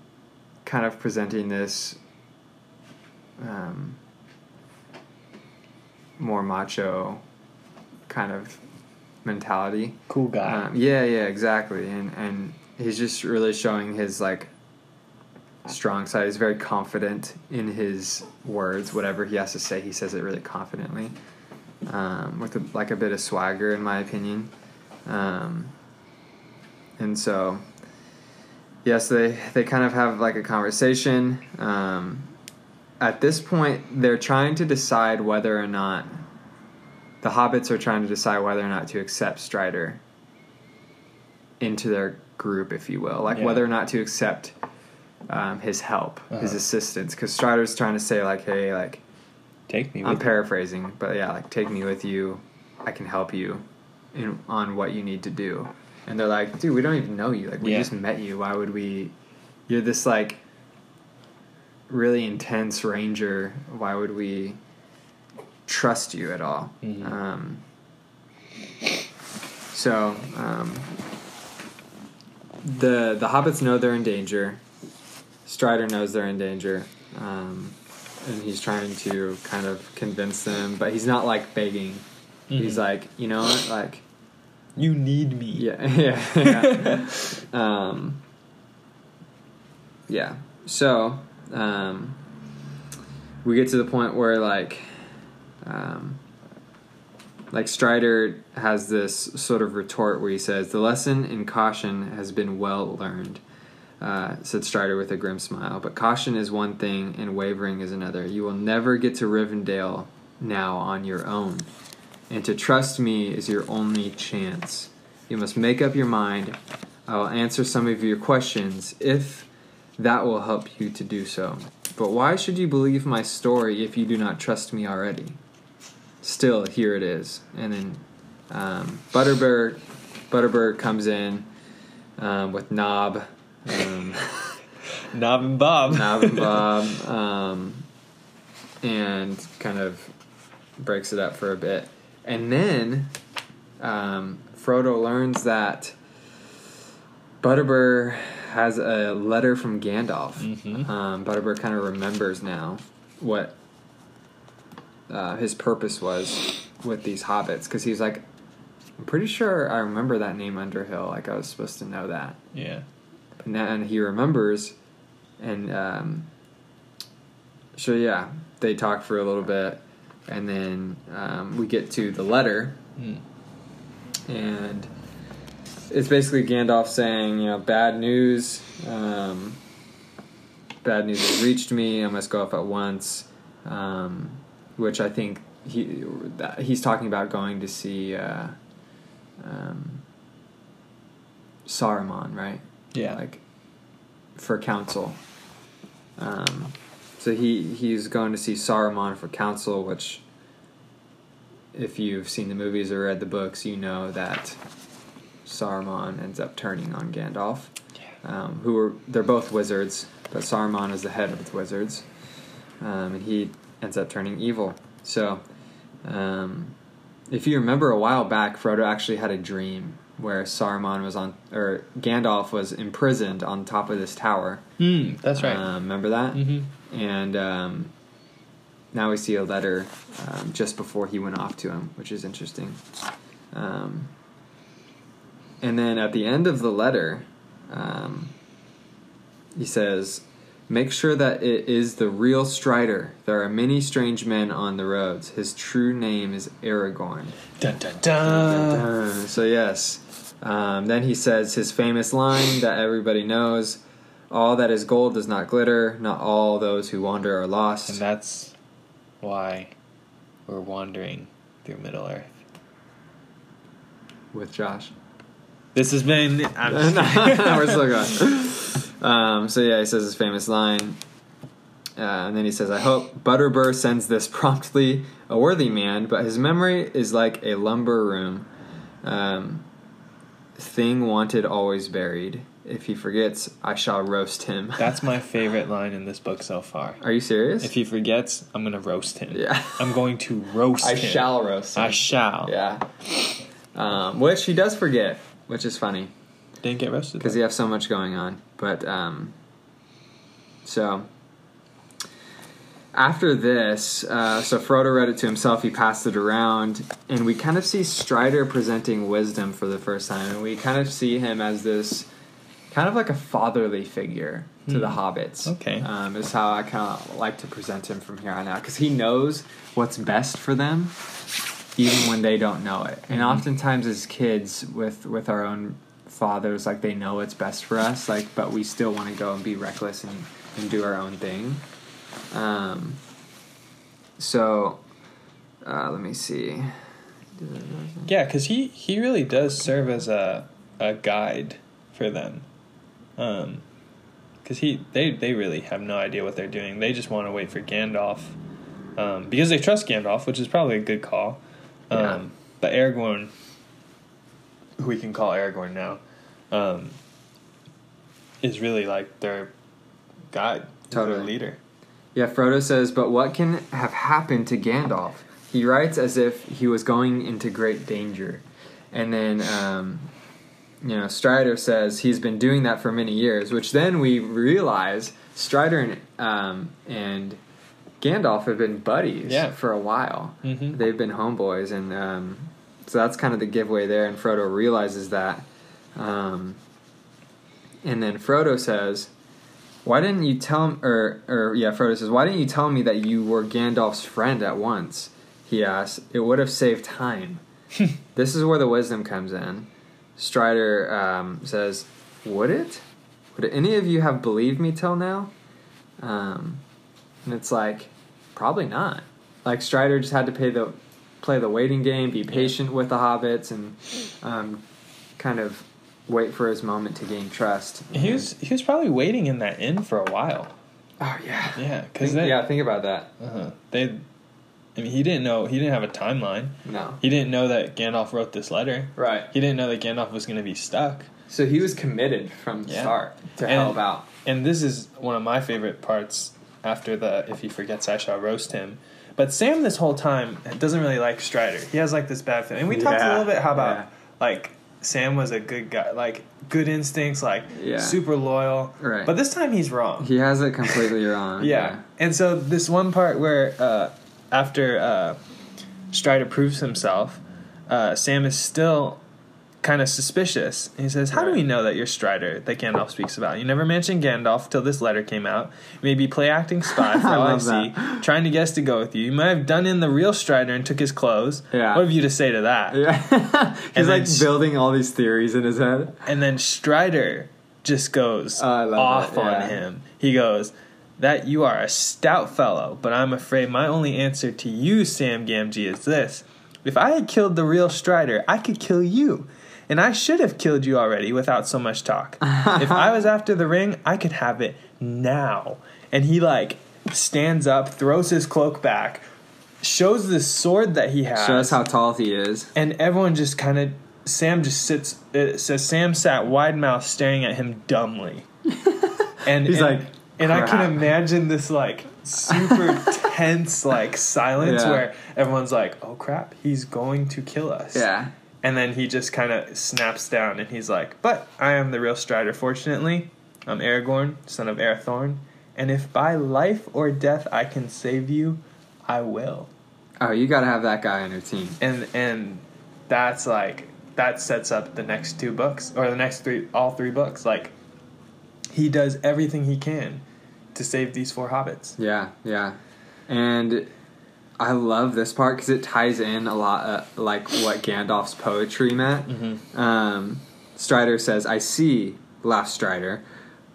Speaker 1: kind of presenting this um, more macho kind of mentality.
Speaker 2: Cool guy.
Speaker 1: Um, yeah, yeah, exactly, and and he's just really showing his like strong side. He's very confident in his words. Whatever he has to say, he says it really confidently, um, with a, like a bit of swagger, in my opinion. Um, and so, yes, they they kind of have like a conversation. Um, at this point, they're trying to decide whether or not the hobbits are trying to decide whether or not to accept Strider into their group, if you will, like
Speaker 2: Yeah.
Speaker 1: whether or not to accept um, his help, his
Speaker 2: Uh-huh.
Speaker 1: assistance, because Strider's trying to say like, "Hey, like
Speaker 2: Take me
Speaker 1: I'm paraphrasing, but yeah, like take me with you, I can help you in on what you need to do." And they're like, "Dude, we don't even know you. Like we
Speaker 2: Yeah.
Speaker 1: just met you. Why would we? You're this like really intense ranger. Why would we trust you at all?"
Speaker 2: Mhm.
Speaker 1: Um, so um, the the hobbits know they're in danger. Strider knows they're in danger, um, and he's trying to kind of convince them, but he's not like begging. He's
Speaker 2: Mhm.
Speaker 1: like, you know like,
Speaker 2: You need me.
Speaker 1: yeah, (laughs) yeah, yeah. um, yeah. So um, we get to the point where like, um, like Strider has this sort of retort where he says, "The lesson in caution has been well learned." Uh, said Strider with a grim smile. But caution is one thing, and wavering is another. You will never get to Rivendell now on your own, and to trust me is your only chance. You must make up your mind. I will answer some of your questions if that will help you to do so. But why should you believe my story if you do not trust me already? Still, here it is. And then um, Butterbird, Butterbird comes in um, with Knob, um, (laughs)
Speaker 2: Knob and Bob.
Speaker 1: Knob and Bob, (laughs) um, and kind of breaks it up for a bit. And then um, Frodo learns that Butterbur has a letter from Gandalf.
Speaker 2: Mhm.
Speaker 1: Um, Butterbur kind of remembers now what uh, his purpose was with these hobbits because he's like, I'm pretty sure I remember that name Underhill. Like I was supposed to know that.
Speaker 2: Yeah.
Speaker 1: And he remembers, and um, so yeah, they talk for a little bit, and then um, we get to the letter,
Speaker 2: Mm.
Speaker 1: and it's basically Gandalf saying, you know, bad news. Um, bad news has reached me. I must go off at once. Um, which I think he he's talking about going to see uh, um, Saruman, right?
Speaker 2: Yeah.
Speaker 1: like for counsel. Um, so he he's going to see Saruman for counsel, which, if you've seen the movies or read the books, you know that Saruman ends up turning on Gandalf. Um, who are they're both wizards, but Saruman is the head of the wizards, um, and he ends up turning evil. So, um, if you remember a while back, Frodo actually had a dream where Saruman was on, or Gandalf was imprisoned on top of this tower.
Speaker 2: Mm, that's right.
Speaker 1: Um, remember that?
Speaker 2: hmm
Speaker 1: And um, now we see a letter um, just before he went off to him, which is interesting. Um, and then at the end of the letter, um, he says, Make sure that it is the real Strider. There are many strange men on the roads. His true name is Aragorn.
Speaker 2: Dun dun dun.
Speaker 1: Uh, so, yes. Um, then he says his famous line that everybody knows All that is gold does not glitter, not all those who wander are lost.
Speaker 2: And that's why we're wandering through Middle Earth.
Speaker 1: With Josh.
Speaker 2: This has been. I'm. (laughs)
Speaker 1: We're still going. Um, so yeah, he says his famous line, uh, and then he says, "I hope Butterbur sends this (laughs) promptly, a worthy man, but his memory is like a lumber room, um, thing wanted always buried. If he forgets, I shall roast him." (laughs)
Speaker 2: That's my favorite line in this book so far.
Speaker 1: Are you serious?
Speaker 2: If he forgets, I'm gonna roast him.
Speaker 1: yeah,
Speaker 2: I'm going to roast
Speaker 1: I
Speaker 2: him.
Speaker 1: shall roast him.
Speaker 2: I shall.
Speaker 1: yeah, um, which he does forget, which is funny.
Speaker 2: Didn't get roasted.
Speaker 1: because you have so much going on. But um, so after this, uh, so Frodo read it to himself. He passed it around, and we kind of see Strider presenting wisdom for the first time, and we kind of see him as this kind of like a fatherly figure to the
Speaker 2: Hmm.
Speaker 1: hobbits.
Speaker 2: Okay.
Speaker 1: um, is how I kind of like to present him from here on out because he knows what's best for them, even when they don't know it. And
Speaker 2: Mhm.
Speaker 1: oftentimes, as kids, with with our own fathers, like they know what's best for us, like but we still want to go and be reckless and, and do our own thing. Um. So, uh, let me see.
Speaker 2: Yeah, because he he really does serve as a a guide for them, um, because he they they really have no idea what they're doing. They just want to wait for Gandalf, um, because they trust Gandalf, which is probably a good call. Um,
Speaker 1: Yeah.
Speaker 2: But Aragorn, who we can call Aragorn now, um, is really like their guide, their leader.
Speaker 1: Yeah, Frodo says, but what can have happened to Gandalf? He writes as if he was going into great danger. And then, um, you know, Strider says he's been doing that for many years, which then we realize Strider and, um, and Gandalf have been buddies
Speaker 2: Yeah.
Speaker 1: for a while.
Speaker 2: Mm-hmm.
Speaker 1: They've been homeboys, and um, so that's kind of the giveaway there. And Frodo realizes that. Um, and then Frodo says, "Why didn't you tell him?" Or, or yeah, Frodo says, "Why didn't you tell me that you were Gandalf's friend at once?" He asks. "It would have saved time." (laughs) this is where the wisdom comes in. Strider um, says, "Would it? Would any of you have believed me till now?" Um, and it's like, probably not. Like Strider just had to pay the play the waiting game, be patient with the hobbits, and um, kind of wait for his moment to gain trust.
Speaker 2: He was he was probably waiting in that inn for a while.
Speaker 1: Oh yeah.
Speaker 2: Yeah, because
Speaker 1: Think, yeah, think about that.
Speaker 2: Uh-huh. They, I mean, he didn't know. He didn't have a timeline.
Speaker 1: No.
Speaker 2: He didn't know that Gandalf wrote this letter.
Speaker 1: Right.
Speaker 2: He didn't know that Gandalf was going to be stuck.
Speaker 1: So he was committed from the
Speaker 2: Yeah.
Speaker 1: start to
Speaker 2: And-
Speaker 1: help out.
Speaker 2: And this is one of my favorite parts. After the, if he forgets, I shall roast him. But Sam, this whole time, doesn't really like Strider. He has like this bad feeling. And we talked a little bit how about
Speaker 1: yeah.
Speaker 2: like Sam was a good guy, like good instincts, like
Speaker 1: Yeah.
Speaker 2: super loyal.
Speaker 1: Right.
Speaker 2: But this time he's wrong.
Speaker 1: He has it completely wrong. (laughs)
Speaker 2: Yeah. And so this one part where uh, after uh, Strider proves himself, uh, Sam is still kind of suspicious. And he says, How do we know that you're Strider that Gandalf speaks about? You never mentioned Gandalf till this letter came out. Maybe play acting (laughs) spy for
Speaker 1: I
Speaker 2: all I
Speaker 1: love
Speaker 2: see,
Speaker 1: that.
Speaker 2: trying to guess to go with you. You might have done in the real Strider and took his clothes.
Speaker 1: Yeah.
Speaker 2: What have you to say to that?
Speaker 1: Yeah. (laughs) He's like building all these theories in his head.
Speaker 2: And then Strider just goes
Speaker 1: oh, I love
Speaker 2: off
Speaker 1: that,
Speaker 2: on him. He goes, That you are a stout fellow, but I'm afraid my only answer to you, Sam Gamgee, is this. If I had killed the real Strider, I could kill you. And I should have killed you already without so much talk. (laughs) if I was after the ring, I could have it now. And he like stands up, throws his cloak back, shows the sword that he has
Speaker 1: Shows how tall he is.
Speaker 2: and everyone just kind of Sam just sits. Uh, it says Sam sat wide mouthed, staring at him dumbly. (laughs) And
Speaker 1: He's
Speaker 2: and-
Speaker 1: like,
Speaker 2: and I can imagine this like super (laughs) tense like silence
Speaker 1: Yeah.
Speaker 2: where everyone's like, "Oh crap, he's going to kill us."
Speaker 1: Yeah.
Speaker 2: And then he just kind of snaps down and he's like, But I am the real Strider, fortunately. I'm Aragorn, son of Arathorn. And if by life or death I can save you, I will.
Speaker 1: Oh, you got to have that guy on your team.
Speaker 2: And and that's like that sets up the next two books or the next three all three books. Like he does everything he can to save these four hobbits.
Speaker 1: Yeah, yeah. And I love this part because it ties in a lot, uh, like what Gandalf's poetry meant.
Speaker 2: Mm-hmm.
Speaker 1: Um, Strider says, "I see," laughs Strider.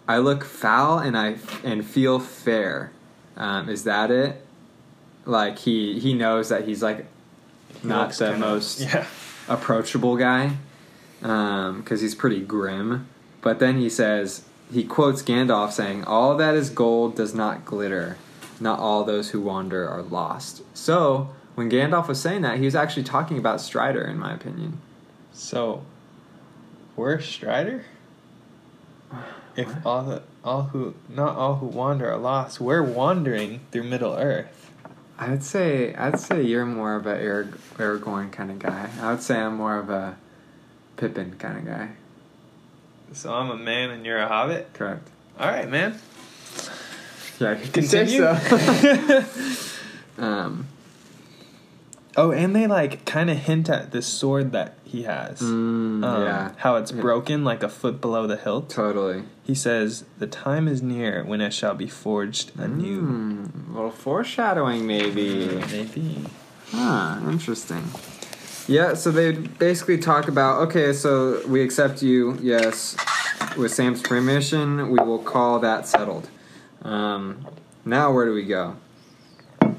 Speaker 1: "I look foul and I and feel fair." Um, is that it? Like he he knows that he's like not the
Speaker 2: kinda-
Speaker 1: most (laughs)
Speaker 2: Yeah.
Speaker 1: approachable guy because he's pretty grim. But then he says he quotes Gandalf saying, "All that is gold does not glitter. Not all those who wander are lost." So when Gandalf was saying that, he was actually talking about Strider, in my opinion.
Speaker 2: So we're Strider? If all the all who not all who wander are lost, we're wandering through Middle Earth.
Speaker 1: I'd say I'd say you're more of a Arag- Aragorn kind of guy. I would say I'm more of a Pippin kind of guy.
Speaker 2: So I'm a man and you're a hobbit?
Speaker 1: Correct.
Speaker 2: All right, man.
Speaker 1: Yeah, you can say
Speaker 2: Continue.
Speaker 1: so. (laughs) um,
Speaker 2: Oh, and they like kind of hint at this sword that he has.
Speaker 1: mm,
Speaker 2: Um,
Speaker 1: yeah,
Speaker 2: How it's broken like a foot below the hilt.
Speaker 1: totally.
Speaker 2: He says, The time is near when it shall be forged anew.
Speaker 1: Mm, little foreshadowing, maybe.
Speaker 2: Maybe.
Speaker 1: Huh, interesting. Yeah, so they basically talk about okay, so we accept you, yes. With Sam's permission, we will call that settled. Um, now, where do we go?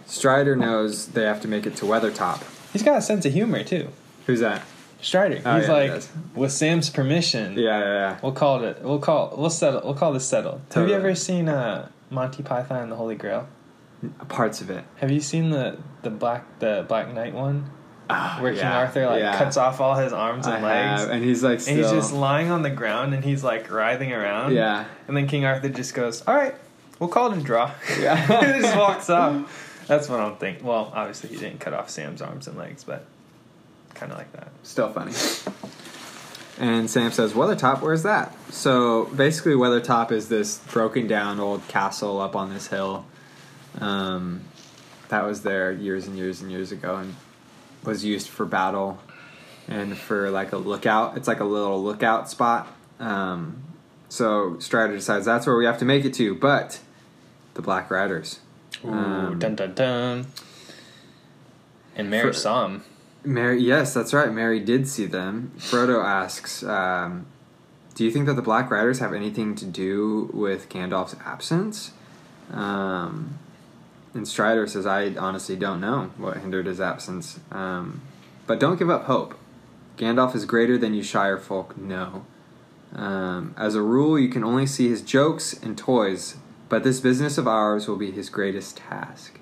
Speaker 1: Strider knows they have to make it to Weathertop.
Speaker 2: He's got a sense of humor too.
Speaker 1: Who's that?
Speaker 2: Strider.
Speaker 1: Oh,
Speaker 2: He's
Speaker 1: yeah,
Speaker 2: like, with Sam's permission,
Speaker 1: Yeah, yeah, yeah.
Speaker 2: we'll call it. We'll call. We'll settle. We'll call this settled. Have you ever seen uh, Monty Python and the Holy Grail?
Speaker 1: Parts of it.
Speaker 2: Have you seen the the black the Black Knight one
Speaker 1: Ah,
Speaker 2: where King Arthur like
Speaker 1: yeah.
Speaker 2: cuts off all his arms and
Speaker 1: I
Speaker 2: legs?
Speaker 1: have, and he's like,
Speaker 2: And he's just lying on the ground and he's like writhing around.
Speaker 1: yeah,
Speaker 2: And then King Arthur just goes, "All right, we'll call it a draw."
Speaker 1: Yeah. (laughs)
Speaker 2: he just walks off. That's what I'm thinking. Well, obviously he didn't cut off Sam's arms and legs, but kind of like that.
Speaker 1: still funny. And Sam says, Weathertop, where's that? So basically, Weathertop is this broken down old castle up on this hill. Um, that was there years and years and years ago and was used for battle and for like a lookout. It's like a little lookout spot. Um, so Strider decides that's where we have to make it to, but the Black Riders.
Speaker 2: Ooh,
Speaker 1: Um,
Speaker 2: dun dun dun. And Merry
Speaker 1: For-
Speaker 2: saw him.
Speaker 1: Merry, yes, that's right. Merry did see them. Frodo asks, um, "Do you think that the Black Riders have anything to do with Gandalf's absence?" Um, and Strider says, "I honestly don't know what hindered his absence, um, but don't give up hope. Gandalf is greater than you Shire folk know. Um, as a rule, you can only see his jokes and toys, but this business of ours will be his greatest task."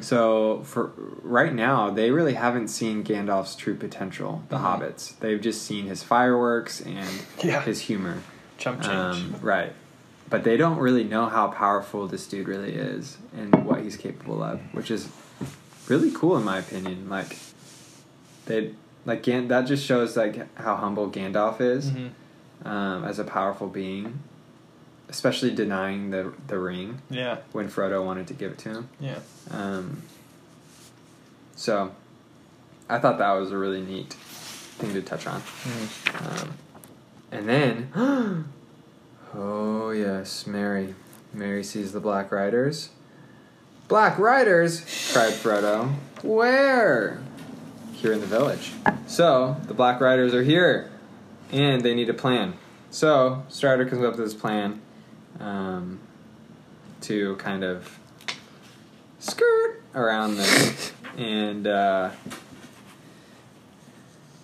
Speaker 1: So for right now, they really haven't seen Gandalf's true potential. The
Speaker 2: Mhm.
Speaker 1: hobbits, they've just seen his fireworks and (laughs)
Speaker 2: Yeah.
Speaker 1: his humor.
Speaker 2: Chump change.
Speaker 1: Um, right, but they don't really know how powerful this dude really is and what he's capable of, which is really cool in my opinion. Like they like Gan- that just shows like how humble Gandalf is
Speaker 2: Mhm.
Speaker 1: Um, as a powerful being, especially denying the the ring
Speaker 2: Yeah.
Speaker 1: when Frodo wanted to give it to him.
Speaker 2: Yeah.
Speaker 1: Um, so, I thought that was a really neat thing to touch on. Um, and then, (gasps) oh yes, Merry. Merry sees the Black Riders. Black Riders! cried Frodo. Where? Here in the village. So, the Black Riders are here, and they need a plan. So, Strider comes up with this plan um, to kind of skirt around them. (laughs) and, uh,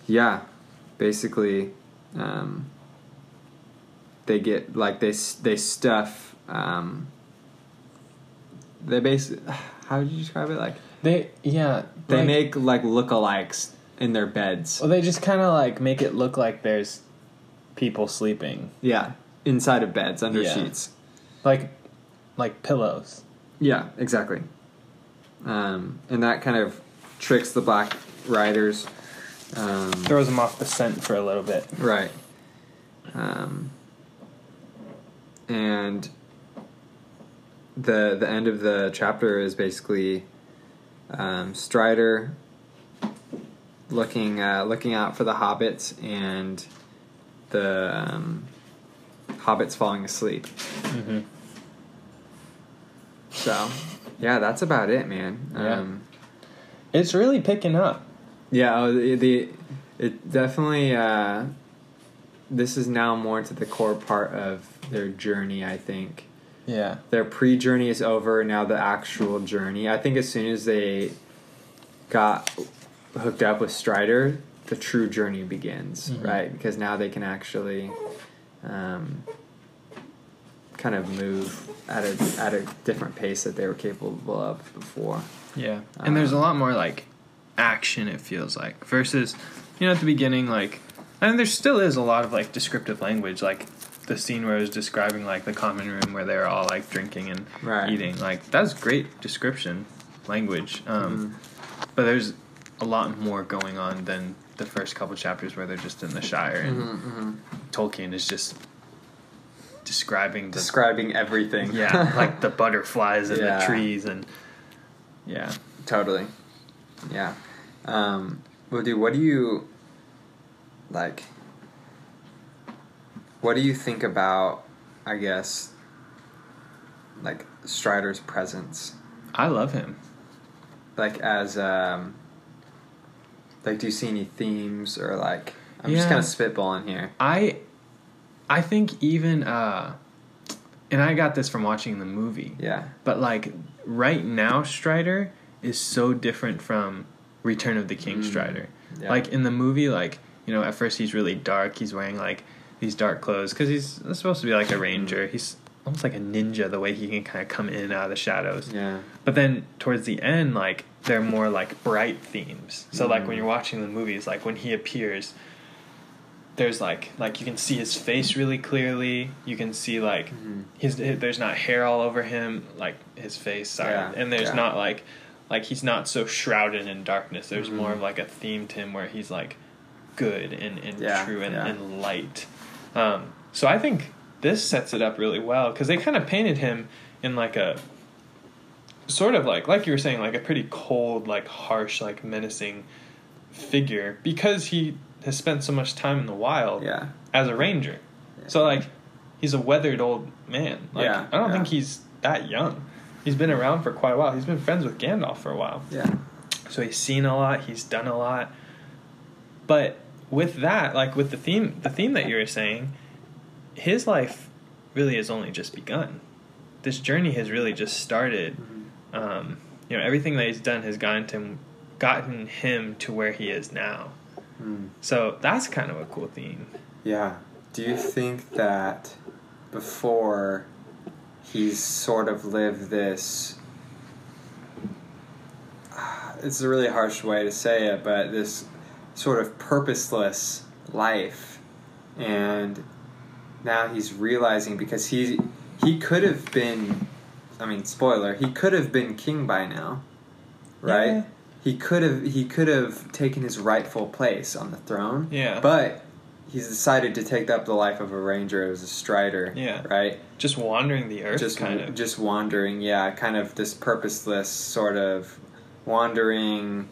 Speaker 1: yeah, basically, um, they get like they they stuff. Um, they basically, (sighs) how would you describe it? Like
Speaker 2: They yeah.
Speaker 1: they
Speaker 2: like-
Speaker 1: make like lookalikes in their beds.
Speaker 2: Well, they just kind of like make it look like there's people sleeping,
Speaker 1: Yeah, inside of beds under
Speaker 2: Yeah.
Speaker 1: sheets.
Speaker 2: like like pillows.
Speaker 1: Yeah, exactly. Um, and that kind of tricks the Black Riders. Um,
Speaker 2: Throws them off the scent for a little bit.
Speaker 1: Right. Um, and the the end of the chapter is basically um, Strider looking uh, looking out for the hobbits and the um, hobbits falling asleep.
Speaker 2: Mm-hmm.
Speaker 1: So, yeah, that's about it, man.
Speaker 2: Yeah.
Speaker 1: Um,
Speaker 2: It's really picking up.
Speaker 1: yeah, oh, the, the it definitely. Uh, this is now more to the core part of their journey. I think
Speaker 2: Yeah.
Speaker 1: their pre-journey is over. Now the actual journey. I think as soon as they got hooked up with Strider, the true journey begins.
Speaker 2: Mhm.
Speaker 1: Right, because now they can actually. Um, kind of move at a at a different pace that they were capable of before.
Speaker 2: Yeah. And there's a
Speaker 1: Um,
Speaker 2: lot more like action it feels like versus you know at the beginning like and there still is a lot of like descriptive language like the scene where I was describing like the common room where they're all like drinking and
Speaker 1: Right.
Speaker 2: eating like that's great description language um
Speaker 1: Mm-hmm.
Speaker 2: but there's a lot more going on than the first couple chapters where they're just in the Shire and
Speaker 1: Mm-hmm.
Speaker 2: Tolkien is just describing the
Speaker 1: Describing everything.
Speaker 2: yeah (laughs) like the butterflies and
Speaker 1: Yeah.
Speaker 2: the trees and yeah
Speaker 1: Totally. Yeah. Um, well, dude, what do you like? What do you think about? I guess like Strider's presence,
Speaker 2: I love him
Speaker 1: like as um, like do you see any themes or like? I'm just kind of spitballing here.
Speaker 2: I I think even uh and I got this from watching the movie.
Speaker 1: Yeah.
Speaker 2: But like right now Strider is so different from Return of the King
Speaker 1: Mm.
Speaker 2: Strider.
Speaker 1: Yeah.
Speaker 2: Like in the movie like, you know, at first he's really dark, he's wearing like these dark clothes cuz he's supposed to be like a ranger. He's almost like a ninja the way he can kind of come in and out of the shadows.
Speaker 1: Yeah.
Speaker 2: But then towards the end, like they're more like bright themes. So like when
Speaker 1: Mm.
Speaker 2: you're watching the movies, like when he appears, there's like like you can see his face really clearly. You can see like
Speaker 1: Mhm.
Speaker 2: his there's not hair all over him, like his face. Sorry,
Speaker 1: Yeah,
Speaker 2: and there's
Speaker 1: yeah.
Speaker 2: not like like he's not so shrouded in darkness. There's
Speaker 1: Mhm.
Speaker 2: more of like a theme to him where he's like good and, and
Speaker 1: Yeah,
Speaker 2: true and, and light. Um, so I think this sets it up really well because they kind of painted him in like a sort of like like you were saying like a pretty cold like harsh like menacing figure because he has spent so much time in the wild
Speaker 1: Yeah.
Speaker 2: as a ranger. So like he's a weathered old man. Like
Speaker 1: Yeah,
Speaker 2: i don't
Speaker 1: yeah.
Speaker 2: think he's that young. He's been around for quite a while. He's been friends with gandalf for a while.
Speaker 1: Yeah.
Speaker 2: so he's seen a lot. He's done a lot. But with that like with the theme the theme that you were saying his life really has only just begun. This journey has really just started mm-hmm. Um, you know everything that he's done has gotten him gotten him to where he is now
Speaker 1: Mm.
Speaker 2: so that's kind of a cool theme
Speaker 1: Yeah. Do you think that before he's sort of lived this. (sighs) It's a really harsh way to say it, but this sort of purposeless life. And now he's realizing because he he could have been I mean spoiler, he could have been king by now. Right?
Speaker 2: Yeah.
Speaker 1: He could have he could have taken his rightful place on the throne.
Speaker 2: Yeah.
Speaker 1: But he's decided to take up the life of a ranger as a strider.
Speaker 2: Yeah.
Speaker 1: Right?
Speaker 2: just wandering the earth
Speaker 1: just
Speaker 2: kind of
Speaker 1: just wandering, yeah, kind of this purposeless sort of wandering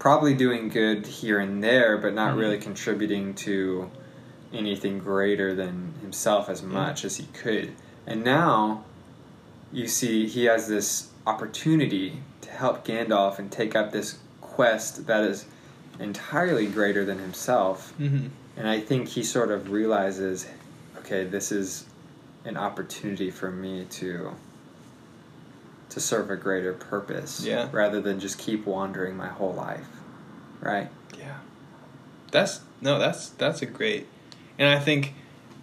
Speaker 1: probably doing good here and there, but not
Speaker 2: Mhm.
Speaker 1: really contributing to anything greater than himself as much as he could. And now you see he has this opportunity to help Gandalf and take up this quest that is entirely greater than himself.
Speaker 2: hmm
Speaker 1: And I think he sort of realizes, okay, this is an opportunity for me to to serve a greater purpose,
Speaker 2: Yeah.
Speaker 1: rather than just keep wandering my whole life, right?
Speaker 2: Yeah. That's no, that's that's a great. And I think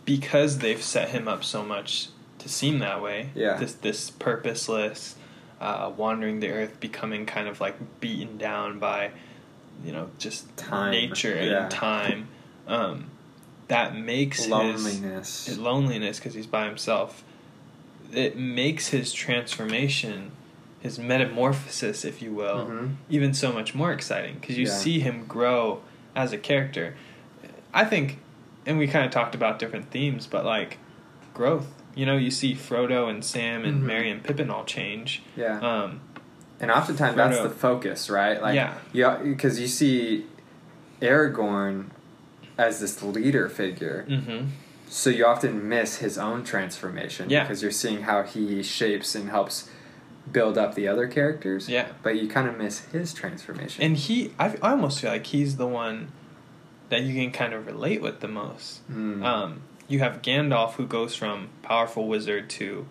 Speaker 2: because they've set him up so much to seem that way,
Speaker 1: Yeah.
Speaker 2: this this purposeless uh, wandering the earth becoming kind of like beaten down by you know just
Speaker 1: Time,
Speaker 2: nature
Speaker 1: yeah.
Speaker 2: and time um, that makes his
Speaker 1: Loneliness.
Speaker 2: his loneliness because he's by himself it makes his transformation his metamorphosis if you will
Speaker 1: Mhm.
Speaker 2: even so much more exciting because you
Speaker 1: Yeah.
Speaker 2: see him grow as a character i think and we kind of talked about different themes but like growth you know you see frodo and sam and
Speaker 1: Mhm.
Speaker 2: Merry and pippin all change
Speaker 1: yeah.
Speaker 2: um,
Speaker 1: and oftentimes that's the focus, right? Like,
Speaker 2: Yeah.
Speaker 1: yeah, because you see Aragorn as this leader figure,
Speaker 2: Mm-hmm.
Speaker 1: so you often miss his own transformation.
Speaker 2: Yeah.
Speaker 1: because you're seeing how he shapes and helps build up the other characters.
Speaker 2: Yeah.
Speaker 1: but you kind of miss his transformation.
Speaker 2: And he, I, I almost feel like he's the one that you can kind of relate with the most.
Speaker 1: Mm.
Speaker 2: Um, you have Gandalf who goes from powerful wizard to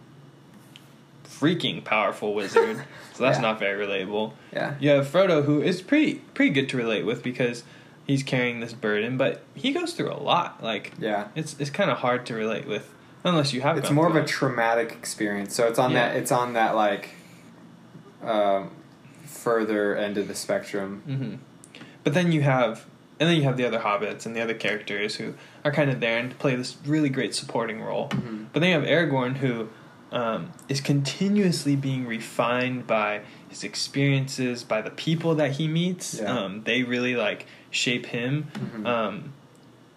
Speaker 2: freaking powerful wizard, (laughs) so that's
Speaker 1: Yeah.
Speaker 2: not very relatable.
Speaker 1: yeah,
Speaker 2: You have Frodo who is pretty pretty good to relate with because he's carrying this burden, but he goes through a lot. Like
Speaker 1: yeah.
Speaker 2: it's it's kind of hard to relate with unless you have.
Speaker 1: It's more of
Speaker 2: through
Speaker 1: a traumatic experience. So it's on
Speaker 2: Yeah.
Speaker 1: that. It's on that like um, further end of the spectrum.
Speaker 2: hmm But then you have, and then you have the other hobbits and the other characters who are kind of there and play this really great supporting role.
Speaker 1: Mhm.
Speaker 2: But then you have Aragorn who um, is continuously being refined by his experiences, by the people that he meets.
Speaker 1: Yeah.
Speaker 2: Um, they really like shape him.
Speaker 1: Mhm.
Speaker 2: Um,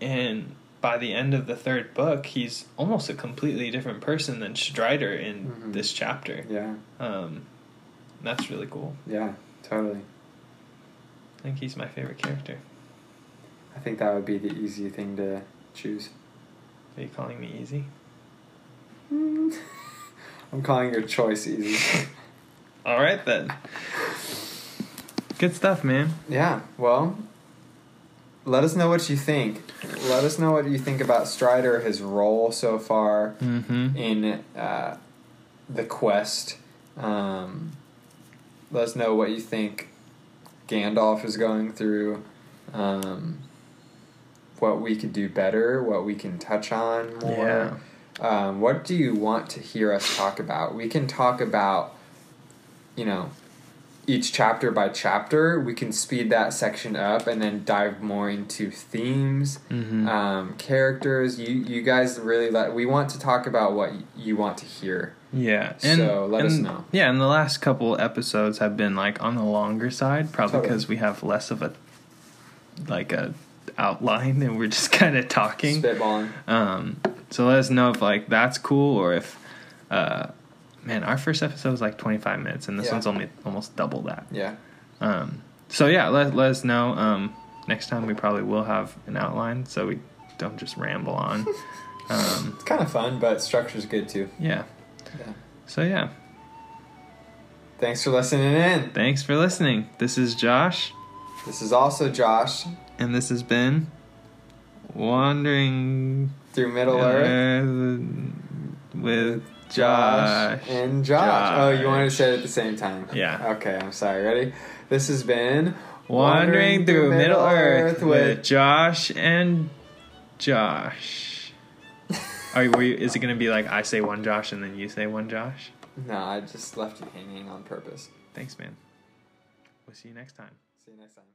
Speaker 2: and by the end of the third book, he's almost a completely different person than Strider in
Speaker 1: Mhm.
Speaker 2: this chapter.
Speaker 1: Yeah,
Speaker 2: Um, that's really cool.
Speaker 1: yeah, totally.
Speaker 2: I think he's my favorite character.
Speaker 1: I think that would be the easy thing to choose.
Speaker 2: Are you calling me easy? (laughs)
Speaker 1: I'm calling your choice easy. (laughs)
Speaker 2: All right then. Good stuff, man.
Speaker 1: yeah, well, let us know what you think. Let us know what you think about Strider, his role so far
Speaker 2: Mm-hmm.
Speaker 1: in uh, the quest. Um, let us know what you think Gandalf is going through. Um, what we could do better, what we can touch on more. Um, what do you want to hear us talk about? We can talk about, you know, each chapter by chapter. We can speed that section up and then dive more into themes,
Speaker 2: Mm-hmm.
Speaker 1: um, characters. You you guys really let. We want to talk about what you want to hear.
Speaker 2: yeah.
Speaker 1: So, let us
Speaker 2: and-
Speaker 1: know.
Speaker 2: Yeah, and the last couple episodes have been like on the longer side, probably
Speaker 1: Totally.
Speaker 2: because we have less of a like a outline and we're just (laughs) kind of talking.
Speaker 1: Spitballing.
Speaker 2: Um, so let us know if like that's cool or if, uh, man, our first episode was like 25 minutes and this
Speaker 1: Yeah.
Speaker 2: one's only almost double that.
Speaker 1: Yeah.
Speaker 2: Um, so yeah, let, let us know. Um, next time we probably will have an outline so we don't just ramble on. (laughs) Um,
Speaker 1: It's kind of fun, but structure's good too.
Speaker 2: yeah.
Speaker 1: Yeah.
Speaker 2: So yeah,
Speaker 1: Thanks for listening in.
Speaker 2: thanks for listening. This is Josh,
Speaker 1: This is also Josh
Speaker 2: and this has been Wandering
Speaker 1: through Middle Earth.
Speaker 2: with Josh.
Speaker 1: and Josh. Oh, you wanted to say it at the same time.
Speaker 2: Yeah.
Speaker 1: Okay, I'm sorry. Ready? This has been
Speaker 2: Wandering through Middle Earth with Josh and Josh. Are you, you, is it going to be like I say one Josh and then you say one Josh?
Speaker 1: No, I just left you hanging on purpose.
Speaker 2: Thanks, man. We'll see you next time.
Speaker 1: See you next time.